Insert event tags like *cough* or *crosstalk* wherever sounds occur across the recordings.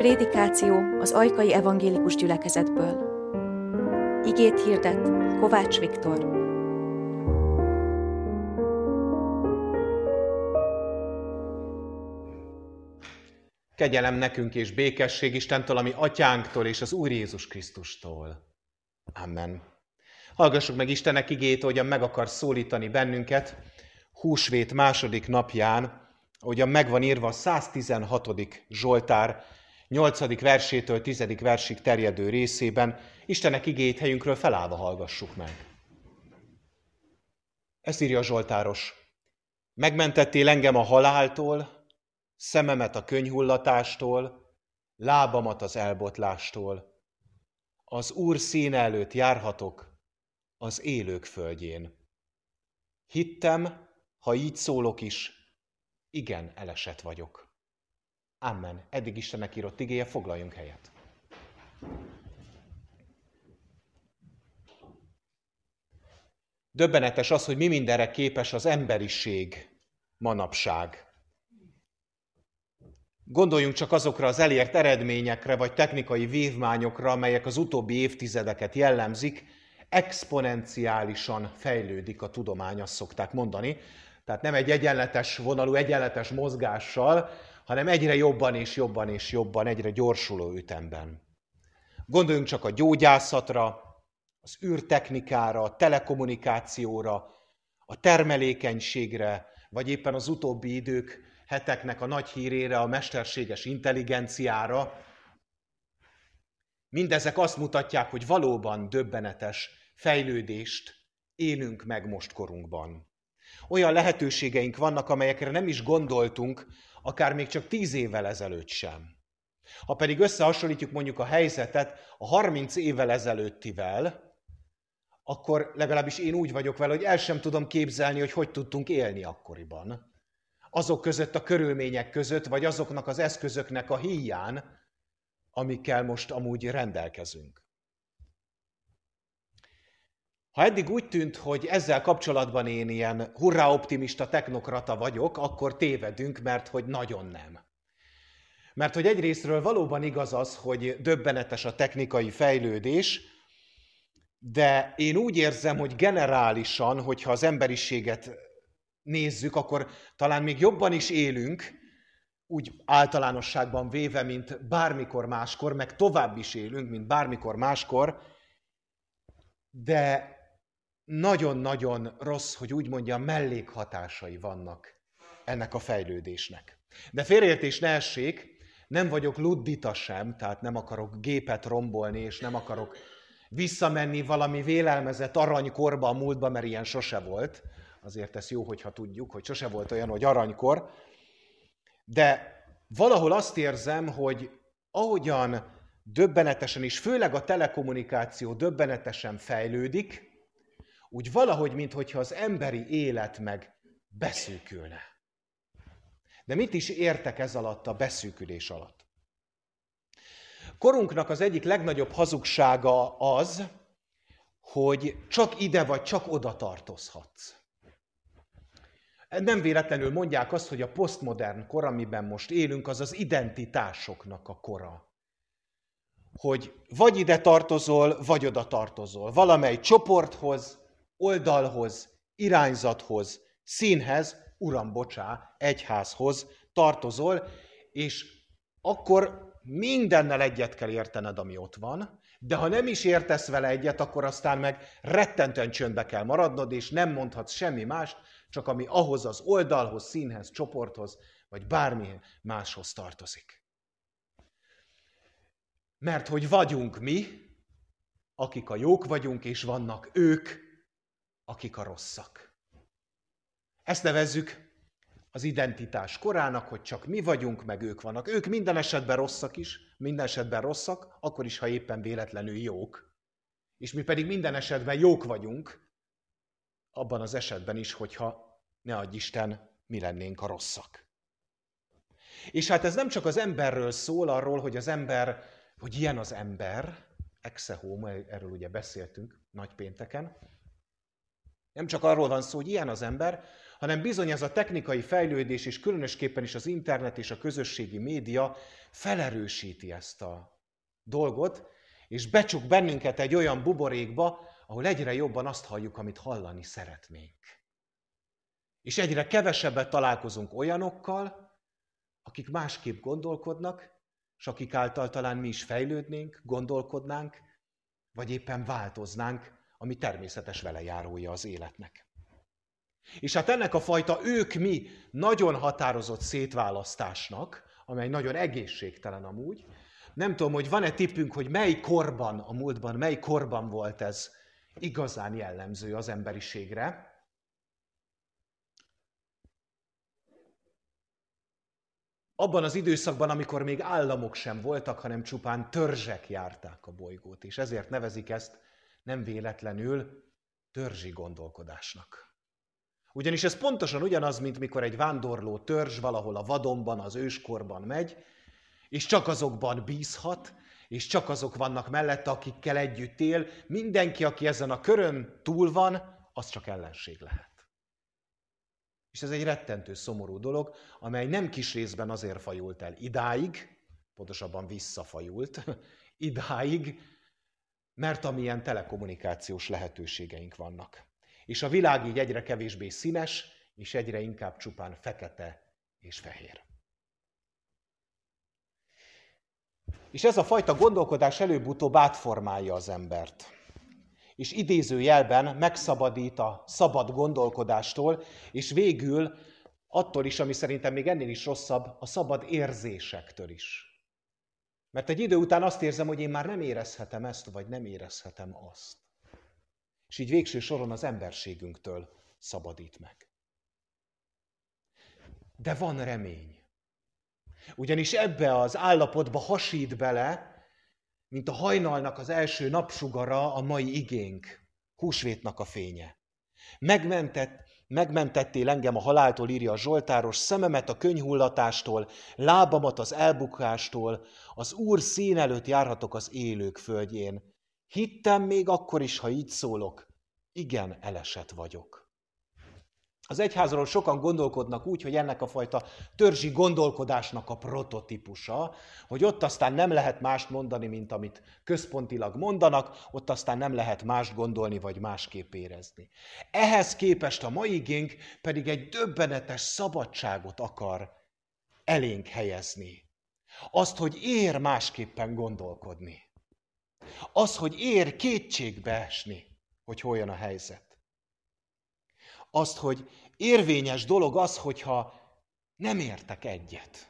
Prédikáció az Ajkai Evangélikus Gyülekezetből. Igét hirdet Kovács Viktor. Kegyelem nekünk és békesség Istentől, ami atyánktól és az Úr Jézus Krisztustól. Amen. Hallgassuk meg Istenek igét, ahogyan meg akar szólítani bennünket, húsvét második napján, ahogyan megvan írva a 116. Zsoltár 8. versétől 10. versig terjedő részében, Istenek igét helyünkről felállva hallgassuk meg. Ezt írja a Zsoltáros. Megmentettél engem a haláltól, szememet a könyhullatástól, lábamat az elbotlástól. Az Úr színe előtt járhatok az élők földjén. Hittem, ha így szólok is, igen, elesett vagyok. Amen. Eddig Istennek írott igéje, foglaljunk helyet. Döbbenetes az, hogy mi mindenre képes az emberiség manapság. Gondoljunk csak azokra az elért eredményekre vagy technikai vívmányokra, amelyek az utóbbi évtizedeket jellemzik, exponenciálisan fejlődik a tudomány, azt szokták mondani. Tehát nem egy egyenletes vonalú, egyenletes mozgással, hanem egyre jobban és jobban és jobban, egyre gyorsuló ütemben. Gondoljunk csak a gyógyászatra, az űrtechnikára, a telekommunikációra, a termelékenységre, vagy éppen az utóbbi idők, heteknek a nagy hírére, a mesterséges intelligenciára. Mindezek azt mutatják, hogy valóban döbbenetes fejlődést élünk meg most korunkban. Olyan lehetőségeink vannak, amelyekre nem is gondoltunk, akár még csak tíz évvel ezelőtt sem. Ha pedig összehasonlítjuk mondjuk a helyzetet a 30 évvel ezelőttivel, akkor legalábbis én úgy vagyok vele, hogy el sem tudom képzelni, hogy hogy tudtunk élni akkoriban. Azok között a körülmények között, vagy azoknak az eszközöknek a híján, amikkel most amúgy rendelkezünk. Ha eddig úgy tűnt, hogy ezzel kapcsolatban én ilyen hurrá optimista technokrata vagyok, akkor tévedünk, mert hogy nagyon nem. Mert hogy egyrésztről valóban igaz az, hogy döbbenetes a technikai fejlődés, de én úgy érzem, hogy generálisan, hogyha az emberiséget nézzük, akkor talán még jobban is élünk, úgy általánosságban véve, mint bármikor máskor, meg tovább is élünk, mint bármikor máskor, de nagyon-nagyon rossz, hogy úgy mondjam, mellékhatásai vannak ennek a fejlődésnek. De félreértés ne essék, nem vagyok luddita sem, tehát nem akarok gépet rombolni, és nem akarok visszamenni valami vélelmezett aranykorba a múltba, mert ilyen sose volt. Azért ez jó, hogyha tudjuk, hogy sose volt olyan, hogy aranykor. De valahol azt érzem, hogy ahogyan döbbenetesen, és főleg a telekommunikáció döbbenetesen fejlődik, úgy valahogy, mintha az emberi élet meg beszűkülne. De mit is értek ez alatt a beszűkülés alatt? Korunknak az egyik legnagyobb hazugsága az, hogy csak ide vagy csak oda tartozhatsz. Nem véletlenül mondják azt, hogy a posztmodern kor, amiben most élünk, az az identitásoknak a kora. Hogy vagy ide tartozol, vagy oda tartozol. Valamely csoporthoz, oldalhoz, irányzathoz, színhez, uram, bocsá, egyházhoz tartozol, és akkor mindennel egyet kell értened, ami ott van, de ha nem is értesz vele egyet, akkor aztán meg rettentően csöndbe kell maradnod, és nem mondhatsz semmi mást, csak ami ahhoz az oldalhoz, színhez, csoporthoz, vagy bármi máshoz tartozik. Mert hogy vagyunk mi, akik a jók vagyunk, és vannak ők, akik a rosszak. Ezt nevezzük az identitás korának, hogy csak mi vagyunk, meg ők vannak. Ők minden esetben rosszak is, minden esetben rosszak, akkor is, ha éppen véletlenül jók. És mi pedig minden esetben jók vagyunk, abban az esetben is, hogyha ne adj Isten, mi lennénk a rosszak. És hát ez nem csak az emberről szól, arról, hogy az ember, hogy ilyen az ember, exe homo, erről ugye beszéltünk nagypénteken, nem csak arról van szó, hogy ilyen az ember, hanem bizony ez a technikai fejlődés, és különösképpen is az internet és a közösségi média felerősíti ezt a dolgot, és becsuk bennünket egy olyan buborékba, ahol egyre jobban azt halljuk, amit hallani szeretnénk. És egyre kevesebbet találkozunk olyanokkal, akik másképp gondolkodnak, és akik által talán mi is fejlődnénk, gondolkodnánk, vagy éppen változnánk, ami természetes velejárója az életnek. És hát ennek a fajta ők-mi nagyon határozott szétválasztásnak, amely nagyon egészségtelen amúgy, nem tudom, hogy van-e tippünk, hogy mely korban, a múltban, mely korban volt ez igazán jellemző az emberiségre. Abban az időszakban, amikor még államok sem voltak, hanem csupán törzsek járták a bolygót, és ezért nevezik ezt nem véletlenül törzsi gondolkodásnak. Ugyanis ez pontosan ugyanaz, mint mikor egy vándorló törzs valahol a vadonban, az őskorban megy, és csak azokban bízhat, és csak azok vannak mellette, akikkel együtt él. Mindenki, aki ezen a körön túl van, az csak ellenség lehet. És ez egy rettentő szomorú dolog, amely nem kis részben azért fajult el idáig, pontosabban visszafajult, *laughs* idáig, mert amilyen telekommunikációs lehetőségeink vannak. És a világ így egyre kevésbé színes, és egyre inkább csupán fekete és fehér. És ez a fajta gondolkodás előbb-utóbb átformálja az embert. És idézőjelben megszabadít a szabad gondolkodástól, és végül attól is, ami szerintem még ennél is rosszabb, a szabad érzésektől is. Mert egy idő után azt érzem, hogy én már nem érezhetem ezt, vagy nem érezhetem azt. És így végső soron az emberségünktől szabadít meg. De van remény. Ugyanis ebbe az állapotba hasít bele, mint a hajnalnak az első napsugara a mai igénk, húsvétnak a fénye. Megmentett, megmentettél engem a haláltól, írja a Zsoltáros, szememet a könyhullatástól, lábamat az elbukástól, az Úr szín előtt járhatok az élők földjén. Hittem még akkor is, ha így szólok, igen, elesett vagyok. Az egyházról sokan gondolkodnak úgy, hogy ennek a fajta törzsi gondolkodásnak a prototípusa, hogy ott aztán nem lehet mást mondani, mint amit központilag mondanak, ott aztán nem lehet mást gondolni, vagy másképp érezni. Ehhez képest a mai igénk pedig egy döbbenetes szabadságot akar elénk helyezni. Azt, hogy ér másképpen gondolkodni. Az, hogy ér kétségbe esni, hogy hol jön a helyzet azt, hogy érvényes dolog az, hogyha nem értek egyet.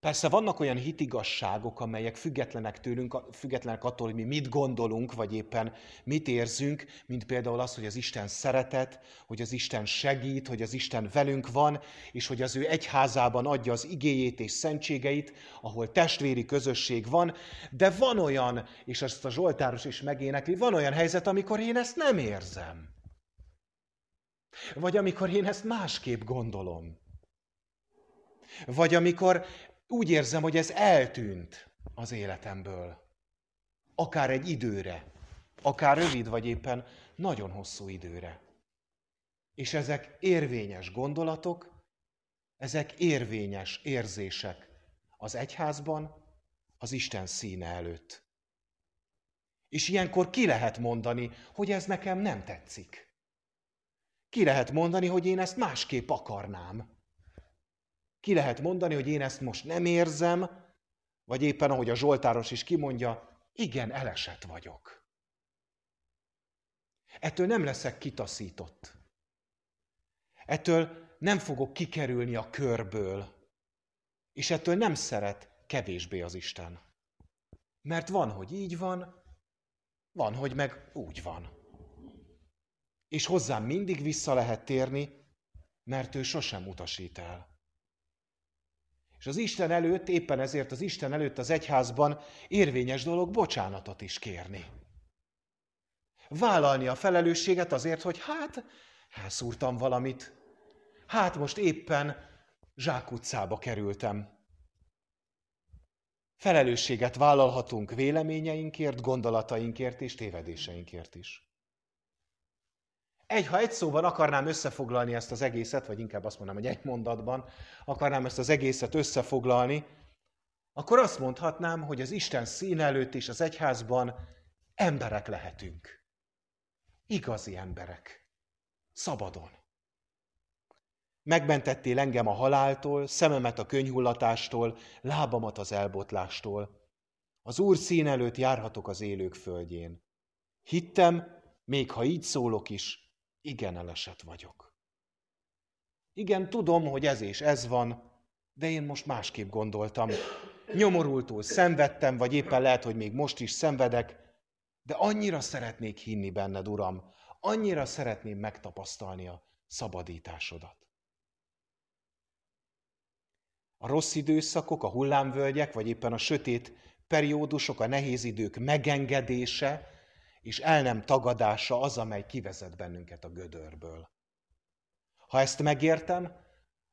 Persze vannak olyan hitigasságok, amelyek függetlenek tőlünk, függetlenek attól, hogy mi mit gondolunk, vagy éppen mit érzünk, mint például az, hogy az Isten szeretet, hogy az Isten segít, hogy az Isten velünk van, és hogy az ő egyházában adja az igéjét és szentségeit, ahol testvéri közösség van, de van olyan, és ezt a Zsoltáros is megénekli, van olyan helyzet, amikor én ezt nem érzem. Vagy amikor én ezt másképp gondolom. Vagy amikor úgy érzem, hogy ez eltűnt az életemből. Akár egy időre, akár rövid, vagy éppen nagyon hosszú időre. És ezek érvényes gondolatok, ezek érvényes érzések az egyházban, az Isten színe előtt. És ilyenkor ki lehet mondani, hogy ez nekem nem tetszik. Ki lehet mondani, hogy én ezt másképp akarnám. Ki lehet mondani, hogy én ezt most nem érzem, vagy éppen ahogy a Zsoltáros is kimondja, igen, elesett vagyok. Ettől nem leszek kitaszított. Ettől nem fogok kikerülni a körből. És ettől nem szeret kevésbé az Isten. Mert van, hogy így van, van, hogy meg úgy van. És hozzám mindig vissza lehet térni, mert ő sosem utasít el. És az Isten előtt, éppen ezért az Isten előtt az egyházban érvényes dolog bocsánatot is kérni. Vállalni a felelősséget azért, hogy hát, elszúrtam valamit. Hát most éppen zsákutcába kerültem. Felelősséget vállalhatunk véleményeinkért, gondolatainkért és tévedéseinkért is. Egy, ha egy szóban akarnám összefoglalni ezt az egészet, vagy inkább azt mondanám, hogy egy mondatban akarnám ezt az egészet összefoglalni, akkor azt mondhatnám, hogy az Isten szín előtt és az egyházban emberek lehetünk. Igazi emberek. Szabadon. Megmentettél engem a haláltól, szememet a könyhullatástól, lábamat az elbotlástól. Az Úr szín előtt járhatok az élők földjén. Hittem, még ha így szólok is, igen elesett vagyok. Igen, tudom, hogy ez és ez van, de én most másképp gondoltam. Nyomorultul szenvedtem, vagy éppen lehet, hogy még most is szenvedek, de annyira szeretnék hinni benned, Uram, annyira szeretném megtapasztalni a szabadításodat. A rossz időszakok, a hullámvölgyek, vagy éppen a sötét periódusok, a nehéz idők megengedése és el nem tagadása az, amely kivezet bennünket a gödörből. Ha ezt megértem,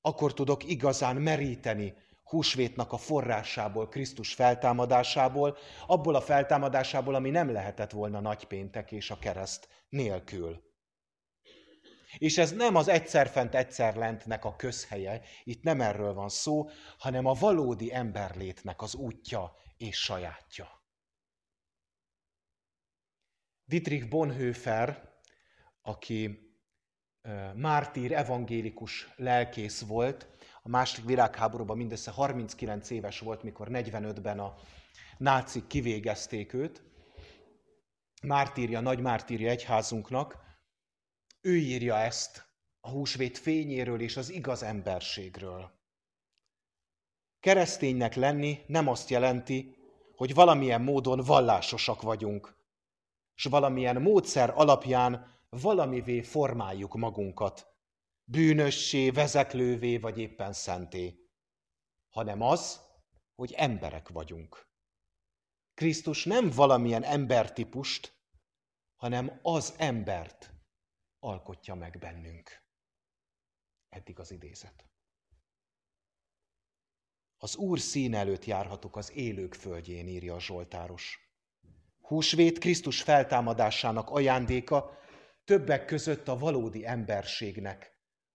akkor tudok igazán meríteni húsvétnak a forrásából, Krisztus feltámadásából, abból a feltámadásából, ami nem lehetett volna nagypéntek és a kereszt nélkül. És ez nem az egyszer fent, egyszer lentnek a közhelye, itt nem erről van szó, hanem a valódi emberlétnek az útja és sajátja. Dietrich Bonhoeffer, aki mártír, evangélikus lelkész volt, a második világháborúban mindössze 39 éves volt, mikor 45-ben a nácik kivégezték őt. Mártírja, nagy mártírja egyházunknak. Ő írja ezt a húsvét fényéről és az igaz emberségről. Kereszténynek lenni nem azt jelenti, hogy valamilyen módon vallásosak vagyunk, és valamilyen módszer alapján valamivé formáljuk magunkat, bűnössé, vezeklővé vagy éppen szenté, hanem az, hogy emberek vagyunk. Krisztus nem valamilyen embertípust, hanem az embert alkotja meg bennünk. Eddig az idézet. Az Úr szín előtt járhatok az élők földjén, írja a Zsoltáros. Húsvét Krisztus feltámadásának ajándéka többek között a valódi emberségnek,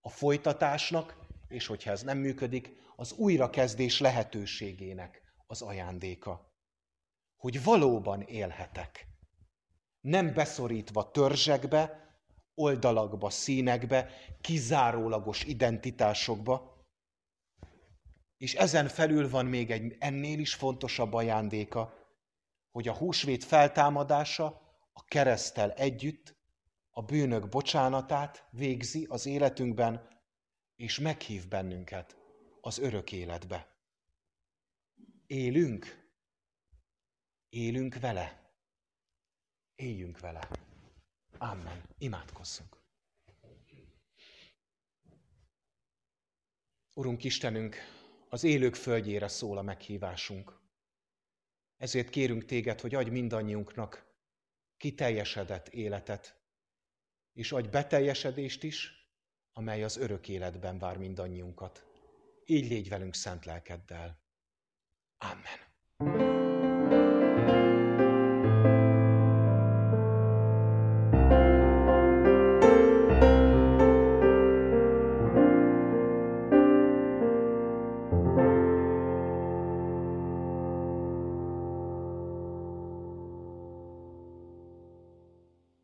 a folytatásnak, és hogyha ez nem működik, az újrakezdés lehetőségének az ajándéka. Hogy valóban élhetek. Nem beszorítva törzsekbe, oldalakba, színekbe, kizárólagos identitásokba. És ezen felül van még egy ennél is fontosabb ajándéka, hogy a húsvét feltámadása a keresztel együtt a bűnök bocsánatát végzi az életünkben, és meghív bennünket az örök életbe. Élünk? Élünk vele? Éljünk vele. Amen. Imádkozzunk. Urunk Istenünk, az élők földjére szól a meghívásunk. Ezért kérünk téged, hogy adj mindannyiunknak kiteljesedett életet, és adj beteljesedést is, amely az örök életben vár mindannyiunkat. Így légy velünk szent lelkeddel. Amen.